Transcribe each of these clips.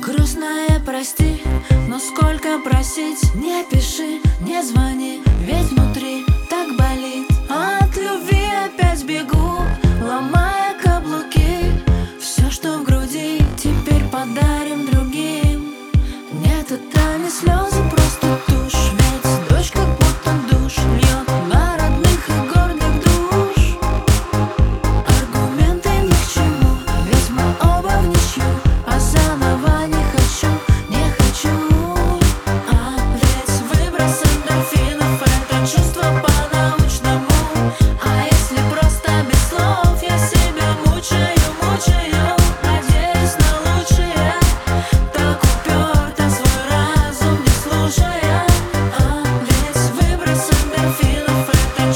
Грустное прости, но сколько просить? Не пиши, не звони, ведь внутри так болит. От любви опять бегу, ломая каблуки. Все, что в груди, теперь подарим другим. Нет, это не слезы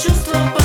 чувством